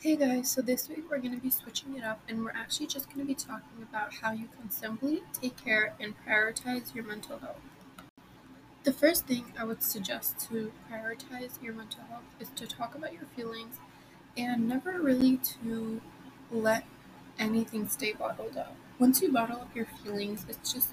Hey guys, so this week we're going to be switching it up and we're actually just going to be talking about how you can simply take care and prioritize your mental health. The first thing I would suggest to prioritize your mental health is to talk about your feelings and never really to let anything stay bottled up. Once you bottle up your feelings, it's just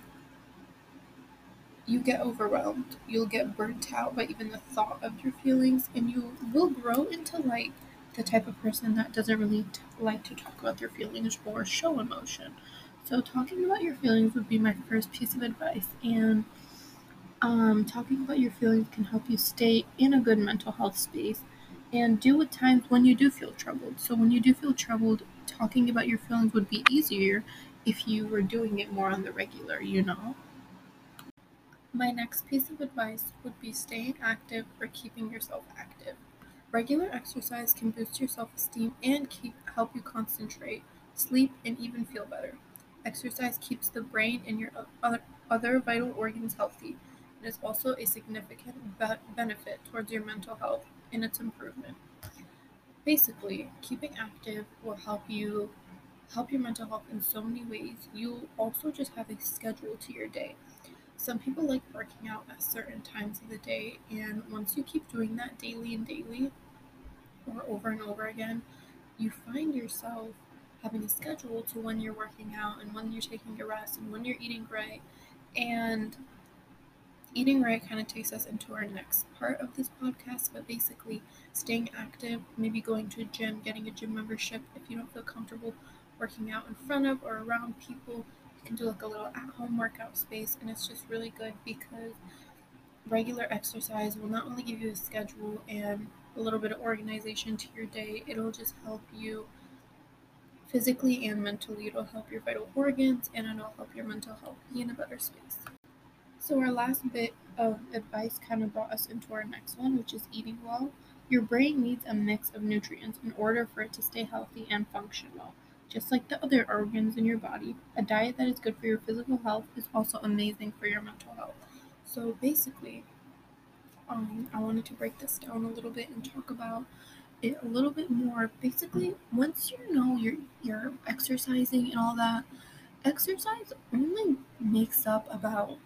you get overwhelmed. You'll get burnt out by even the thought of your feelings and you will grow into like the type of person that doesn't really t- like to talk about their feelings or show emotion. So, talking about your feelings would be my first piece of advice. And um, talking about your feelings can help you stay in a good mental health space and deal with times when you do feel troubled. So, when you do feel troubled, talking about your feelings would be easier if you were doing it more on the regular, you know? My next piece of advice would be staying active or keeping yourself active. Regular exercise can boost your self-esteem and keep help you concentrate, sleep, and even feel better. Exercise keeps the brain and your other, other vital organs healthy and is also a significant be- benefit towards your mental health and its improvement. Basically, keeping active will help you help your mental health in so many ways. You also just have a schedule to your day. Some people like working out at certain times of the day, and once you keep doing that daily and daily, or over and over again, you find yourself having a schedule to when you're working out and when you're taking a rest and when you're eating right. And eating right kind of takes us into our next part of this podcast, but basically staying active, maybe going to a gym, getting a gym membership if you don't feel comfortable working out in front of or around people. You can do like a little at home workout space, and it's just really good because regular exercise will not only give you a schedule and a little bit of organization to your day, it'll just help you physically and mentally. It'll help your vital organs and it'll help your mental health be in a better space. So, our last bit of advice kind of brought us into our next one, which is eating well. Your brain needs a mix of nutrients in order for it to stay healthy and functional. Just like the other organs in your body, a diet that is good for your physical health is also amazing for your mental health. So basically, um, I wanted to break this down a little bit and talk about it a little bit more. Basically, once you know you're you're exercising and all that, exercise only makes up about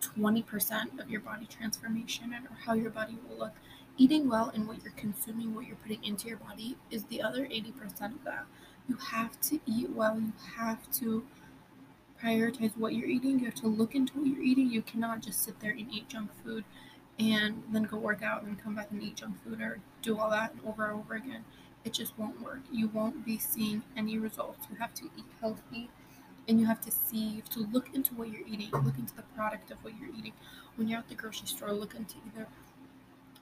20% of your body transformation and how your body will look. Eating well and what you're consuming, what you're putting into your body is the other 80% of that. You have to eat well, you have to prioritize what you're eating, you have to look into what you're eating. You cannot just sit there and eat junk food and then go work out and then come back and eat junk food or do all that over and over again. It just won't work. You won't be seeing any results. You have to eat healthy and you have to see, you have to look into what you're eating, look into the product of what you're eating. When you're at the grocery store, look into either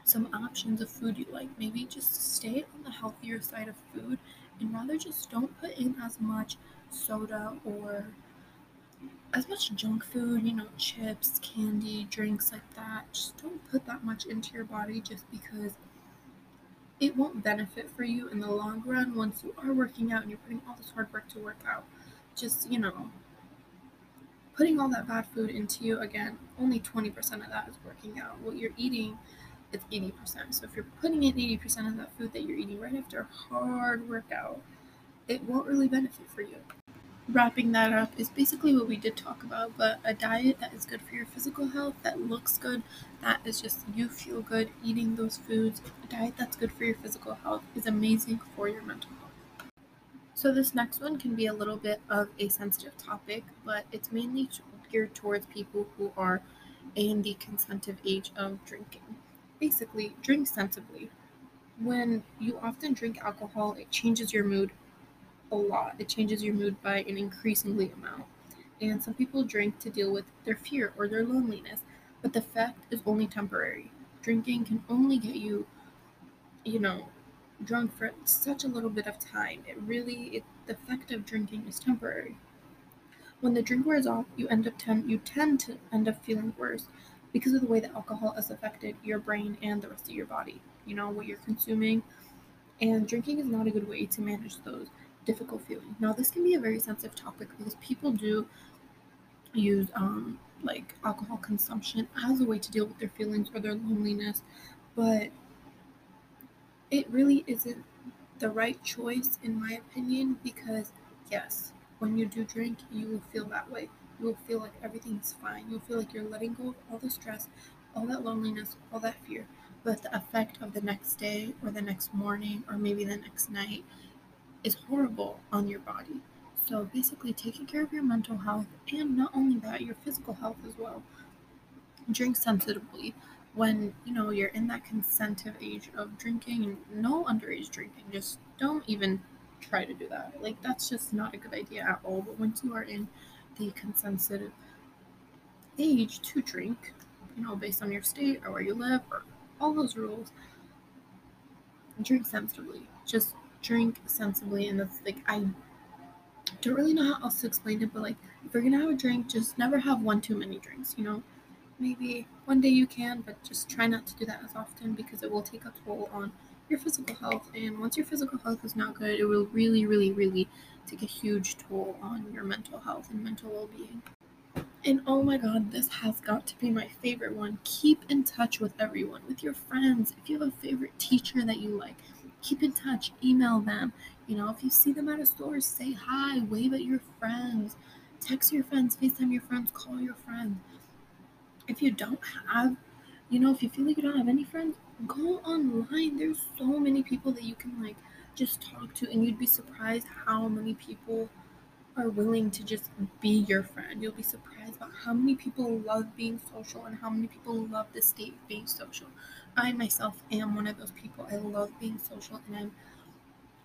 some options of food you like. Maybe just stay on the healthier side of food and rather just don't put in as much soda or as much junk food, you know, chips, candy, drinks like that. Just don't put that much into your body just because it won't benefit for you in the long run once you are working out and you're putting all this hard work to work out. Just, you know, putting all that bad food into you again, only 20% of that is working out. What you're eating, it's 80%. So if you're putting in 80% of that food that you're eating right after a hard workout, it won't really benefit for you wrapping that up is basically what we did talk about, but a diet that is good for your physical health, that looks good, that is just you feel good eating those foods. A diet that's good for your physical health is amazing for your mental health. So, this next one can be a little bit of a sensitive topic, but it's mainly geared towards people who are in the consentive age of drinking. Basically, drink sensibly. When you often drink alcohol, it changes your mood a lot. It changes your mood by an increasingly amount. And some people drink to deal with their fear or their loneliness, but the effect is only temporary. Drinking can only get you, you know, drunk for such a little bit of time. It really, it, the effect of drinking is temporary. When the drink wears off, you end up tend you tend to end up feeling worse because of the way that alcohol has affected your brain and the rest of your body. You know what you're consuming, and drinking is not a good way to manage those difficult feeling. Now, this can be a very sensitive topic because people do use um, like alcohol consumption as a way to deal with their feelings or their loneliness, but it really isn't the right choice, in my opinion, because yes, when you do drink, you will feel that way. You will feel like everything's fine. You'll feel like you're letting go of all the stress, all that loneliness, all that fear. But the effect of the next day or the next morning or maybe the next night is horrible on your body. So basically, taking care of your mental health and not only that, your physical health as well. Drink sensitively when you know you're in that consentive age of drinking. No underage drinking. Just don't even try to do that. Like that's just not a good idea at all. But once you are in the consensitive age to drink, you know, based on your state or where you live or all those rules, drink sensibly. Just drink sensibly, and that's like I don't really know how else to explain it, but like if you're gonna have a drink, just never have one too many drinks, you know? Maybe one day you can, but just try not to do that as often because it will take a toll on your physical health. And once your physical health is not good, it will really, really, really take a huge toll on your mental health and mental well being. And oh my god, this has got to be my favorite one. Keep in touch with everyone, with your friends. If you have a favorite teacher that you like, keep in touch, email them. You know, if you see them at a store, say hi, wave at your friends, text your friends, FaceTime your friends, call your friends. If you don't have, you know, if you feel like you don't have any friends, go online. There's so many people that you can like just talk to, and you'd be surprised how many people are willing to just be your friend. You'll be surprised about how many people love being social and how many people love the state of being social. I myself am one of those people. I love being social and I'm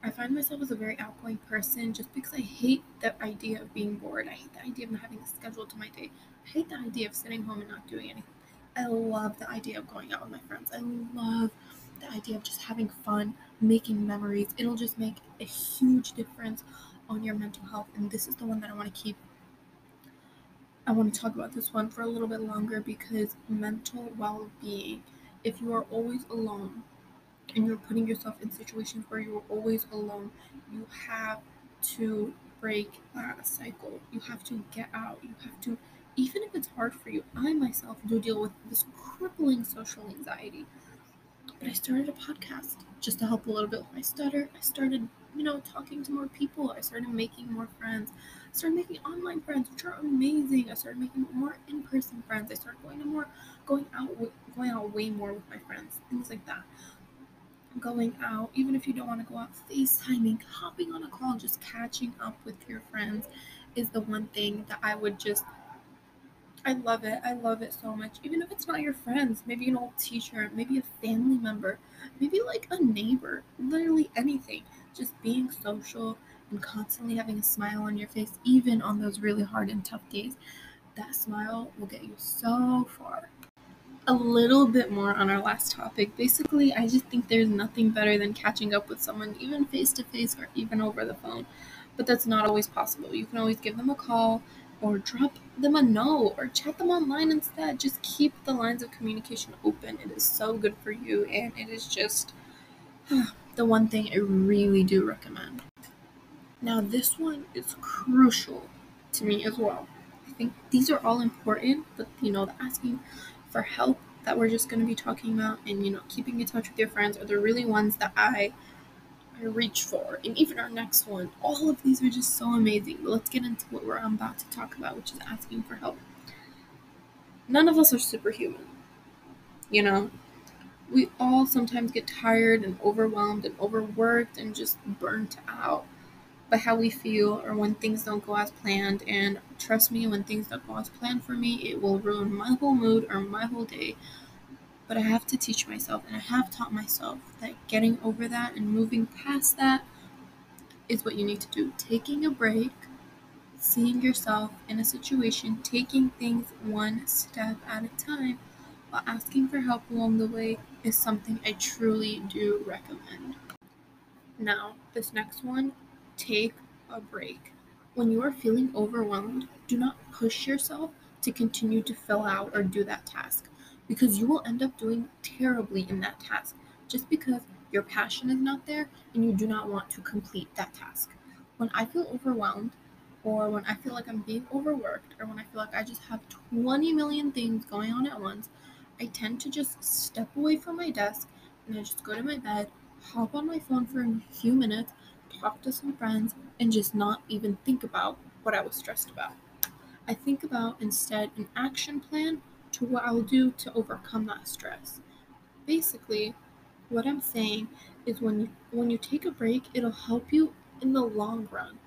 I find myself as a very outgoing person just because I hate the idea of being bored. I hate the idea of not having a schedule to my day. I hate the idea of sitting home and not doing anything. I love the idea of going out with my friends. I love the idea of just having fun, making memories. It'll just make a huge difference on your mental health. And this is the one that I want to keep. I want to talk about this one for a little bit longer because mental well being, if you are always alone, and you're putting yourself in situations where you're always alone, you have to break that cycle. You have to get out. You have to, even if it's hard for you, I myself do deal with this crippling social anxiety. But I started a podcast just to help a little bit with my stutter. I started, you know, talking to more people. I started making more friends. I started making online friends, which are amazing. I started making more in-person friends. I started going to more, going out, going out way more with my friends, things like that going out, even if you don't want to go out, FaceTiming, hopping on a call, just catching up with your friends is the one thing that I would just I love it. I love it so much. Even if it's not your friends, maybe an old teacher, maybe a family member, maybe like a neighbor, literally anything. Just being social and constantly having a smile on your face, even on those really hard and tough days. That smile will get you so far a little bit more on our last topic. Basically, I just think there's nothing better than catching up with someone, even face to face or even over the phone. But that's not always possible. You can always give them a call or drop them a note or chat them online instead. Just keep the lines of communication open. It is so good for you, and it is just the one thing I really do recommend. Now, this one is crucial to me as well. I think these are all important, but you know, the asking for help that we're just going to be talking about and you know keeping in touch with your friends are the really ones that i i reach for and even our next one all of these are just so amazing but let's get into what we're about to talk about which is asking for help none of us are superhuman you know we all sometimes get tired and overwhelmed and overworked and just burnt out by how we feel or when things don't go as planned. And trust me, when things don't go as planned for me, it will ruin my whole mood or my whole day. But I have to teach myself, and I have taught myself that getting over that and moving past that is what you need to do. Taking a break, seeing yourself in a situation, taking things one step at a time, while asking for help along the way is something I truly do recommend. Now, this next one take a break. When you are feeling overwhelmed, do not push yourself to continue to fill out or do that task because you will end up doing terribly in that task just because your passion is not there and you do not want to complete that task. When I feel overwhelmed, or when I feel like I'm being overworked, or when I feel like I just have 20 million things going on at once, I tend to just step away from my desk and I just go to my bed hop on my phone for a few minutes, talk to some friends, and just not even think about what I was stressed about. I think about instead an action plan to what I'll do to overcome that stress. Basically, what I'm saying is when you when you take a break, it'll help you in the long run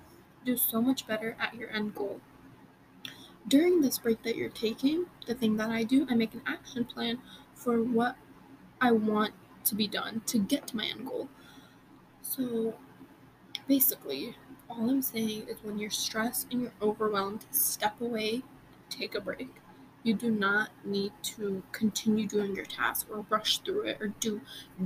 do so much better at your end goal. During this break that you're taking, the thing that I do, I make an action plan for what I want to be done to get to my end goal. So basically, all I'm saying is when you're stressed and you're overwhelmed, step away, take a break. You do not need to continue doing your task or rush through it or do,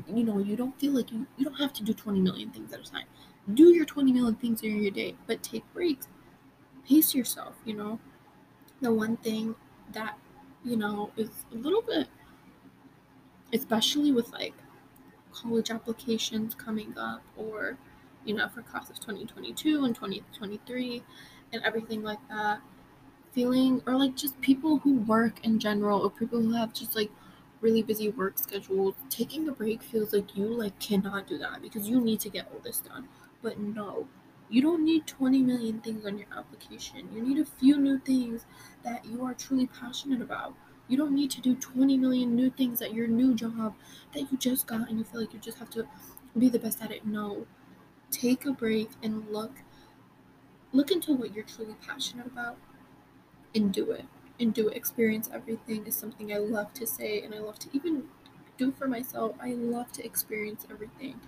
you know, you don't feel like you, you don't have to do 20 million things at a time. Do your 20 million things during your day, but take breaks. Pace yourself, you know. The one thing that, you know, is a little bit, especially with like college applications coming up or, you know, for class of 2022 and 2023 and everything like that feeling or like just people who work in general or people who have just like really busy work schedules taking a break feels like you like cannot do that because you need to get all this done. But no you don't need 20 million things on your application you need a few new things that you are truly passionate about you don't need to do 20 million new things at your new job that you just got and you feel like you just have to be the best at it no take a break and look look into what you're truly passionate about and do it and do it. Experience everything is something I love to say and I love to even do for myself. I love to experience everything.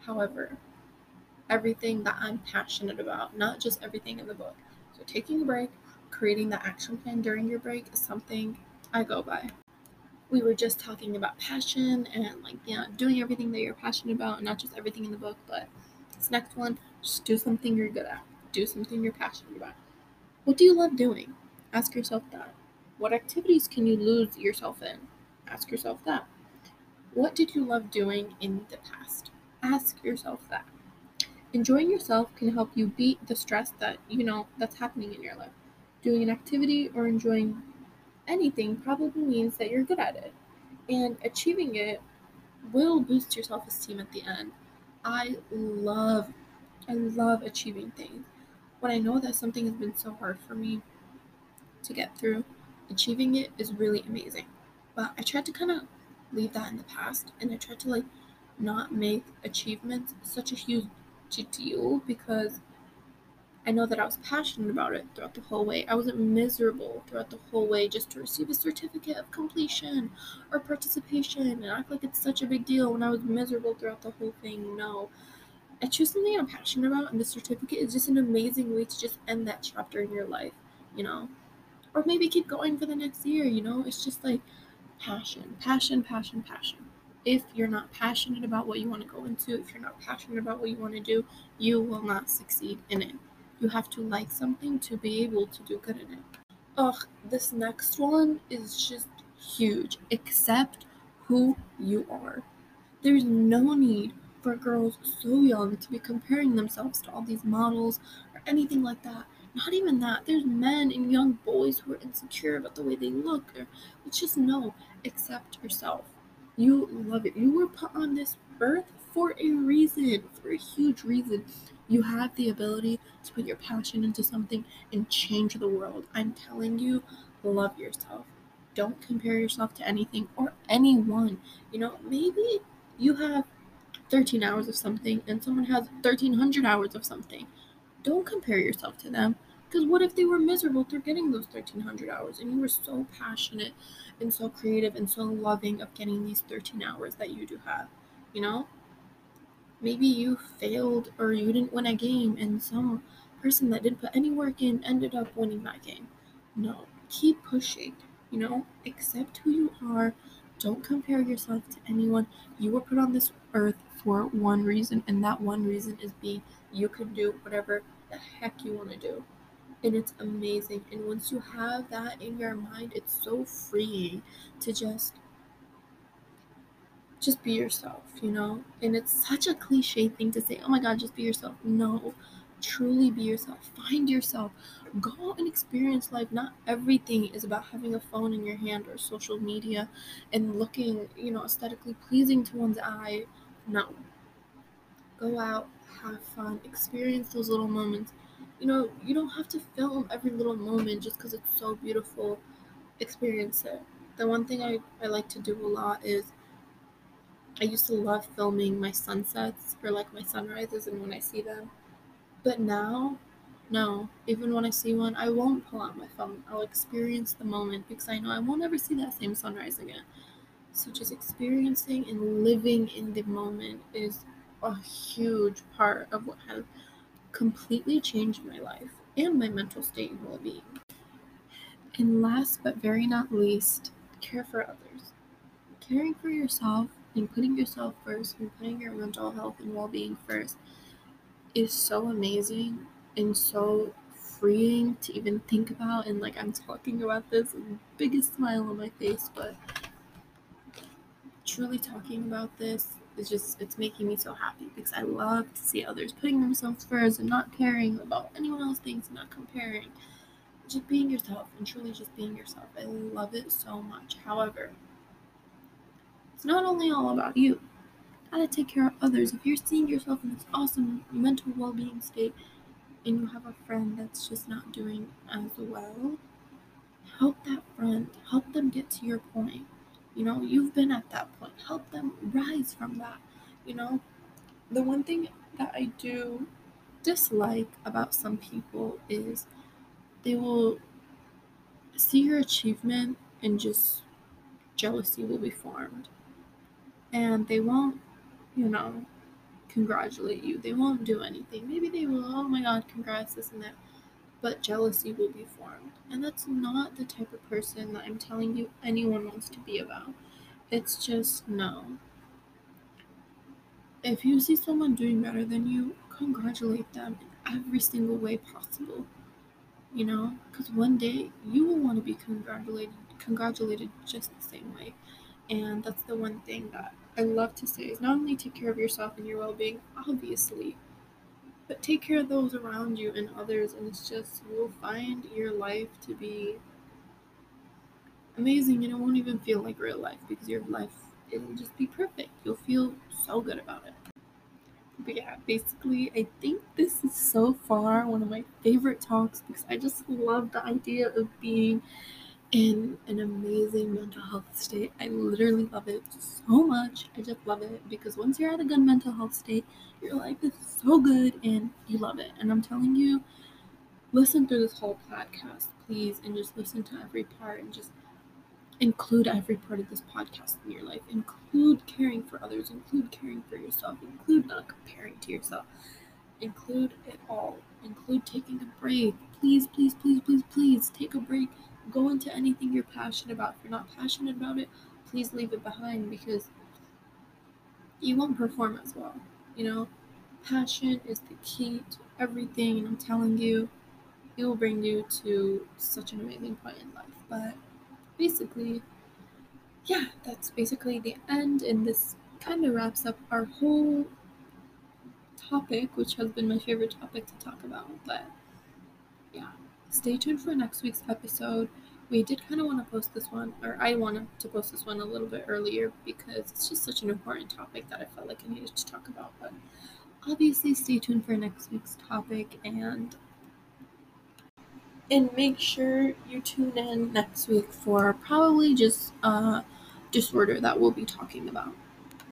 However, everything that I'm passionate about, not just everything in the book. So taking a break, creating the action plan during your break is something I go by. We were just talking about passion and like yeah, doing everything that you're passionate about, not just everything in the book, but this next one, just do something you're good at. Do something you're passionate about. What do you love doing? Ask yourself that. What activities can you lose yourself in? Ask yourself that. What did you love doing in the past? Ask yourself that. Enjoying yourself can help you beat the stress that you know that's happening in your life. Doing an activity or enjoying anything probably means that you're good at it. And achieving it will boost your self-esteem at the end. I love I love achieving things. When I know that something has been so hard for me, to get through, achieving it is really amazing. But I tried to kind of leave that in the past and I tried to like not make achievements such a huge deal because I know that I was passionate about it throughout the whole way. I wasn't miserable throughout the whole way just to receive a certificate of completion or participation and act like it's such a big deal when I was miserable throughout the whole thing. No. I choose something I'm passionate about, and the certificate is just an amazing way to just end that chapter in your life, you know? or maybe keep going for the next year, you know? It's just like passion, passion, passion, passion. If you're not passionate about what you want to go into, if you're not passionate about what you want to do, you will not succeed in it. You have to like something to be able to do good in it. Ugh, this next one is just huge. Accept who you are. There's no need for girls so young to be comparing themselves to all these models or anything like that not even that. There's men and young boys who are insecure about the way they look. Or just no. Accept yourself. You love it. You were put on this earth for a reason, for a huge reason. You have the ability to put your passion into something and change the world. I'm telling you, love yourself. Don't compare yourself to anything or anyone. You know, maybe you have 13 hours of something and someone has 1300 hours of something. Don't compare yourself to them. Because what if they were miserable through getting those 1300 hours and you were so passionate and so creative and so loving of getting these 13 hours that you do have? You know? Maybe you failed or you didn't win a game and some person that didn't put any work in ended up winning that game. No, keep pushing. You know, accept who you are. Don't compare yourself to anyone. You were put on this earth for one reason, and that one reason is being you can do whatever the heck you want to do and it's amazing. And once you have that in your mind, it's so freeing to just just be yourself, you know? And it's such a cliche thing to say, "Oh my god, just be yourself." No. Truly be yourself. Find yourself. Go and experience life. Not everything is about having a phone in your hand or social media and looking, you know, aesthetically pleasing to one's eye. No. Go out, have fun, experience those little moments. You know, you don't have to film every little moment just because it's so beautiful. Experience it. The one thing I, I like to do a lot is I used to love filming my sunsets or like my sunrises and when I see them. But now, no, even when I see one, I won't pull out my phone. I'll experience the moment because I know I won't ever see that same sunrise again. So just experiencing and living in the moment is a huge part of what has completely changed my life and my mental state and well being. And last but very not least, care for others. Caring for yourself and putting yourself first and putting your mental health and well being first is so amazing and so freeing to even think about. And like I'm talking about this with the biggest smile on my face, but truly talking about this is just it's making me so happy because I love to see others putting themselves first and not caring about anyone else thinks and not comparing. Just being yourself and truly just being yourself. I love it so much. However, it's not only all about you. You gotta take care of others. If you're seeing yourself in this awesome mental well being state and you have a friend that's just not doing as well, help that friend. Help them get to your point you know, you've been at that point. Help them rise from that. You know, the one thing that I do dislike about some people is they will see your achievement and just jealousy will be formed. And they won't, you know, congratulate you. They won't do anything. Maybe they will, oh my god, congrats, this and that. But jealousy will be formed. And that's not the type of person that I'm telling you anyone wants to be about. It's just no. If you see someone doing better than you, congratulate them in every single way possible. You know, because one day you will want to be congratulated, congratulated just the same way. And that's the one thing that I love to say is not only take care of yourself and your well-being, obviously, but take care of those around you and others and it's just you will find your life to be amazing. And it won't even feel like real life because your life it'll just be perfect. You'll feel so good about it. But yeah basically i think this is so far one of my favorite talks because i just love the idea of being in an amazing mental health state. I literally love it so much. I just love it because once you're at a good mental health state, your life is so good and you love it. And I'm telling you, listen through this whole podcast, please, and just listen to every part and just include every part of this podcast in your life. Include caring for others, include caring for yourself, include not comparing to yourself. Include it all. Include taking a break. Please, please, please, please, please take a break go into anything you're passionate about. If you're not passionate about it, please leave it behind because you won't perform as well. You know, passion is the key to everything, and I'm telling you, it will bring you to such an amazing point in life. But basically, yeah, that's basically the end, and this kind of wraps up our whole topic, which has been my favorite topic to talk about. But stay tuned for next week's episode. We did kind of want to post this one, or I wanted to post this one a little bit earlier because it's just such an important topic that I felt like I needed to talk about. But obviously, stay tuned for next week's topic and and make sure you tune in next week for probably just a disorder that we'll be talking about.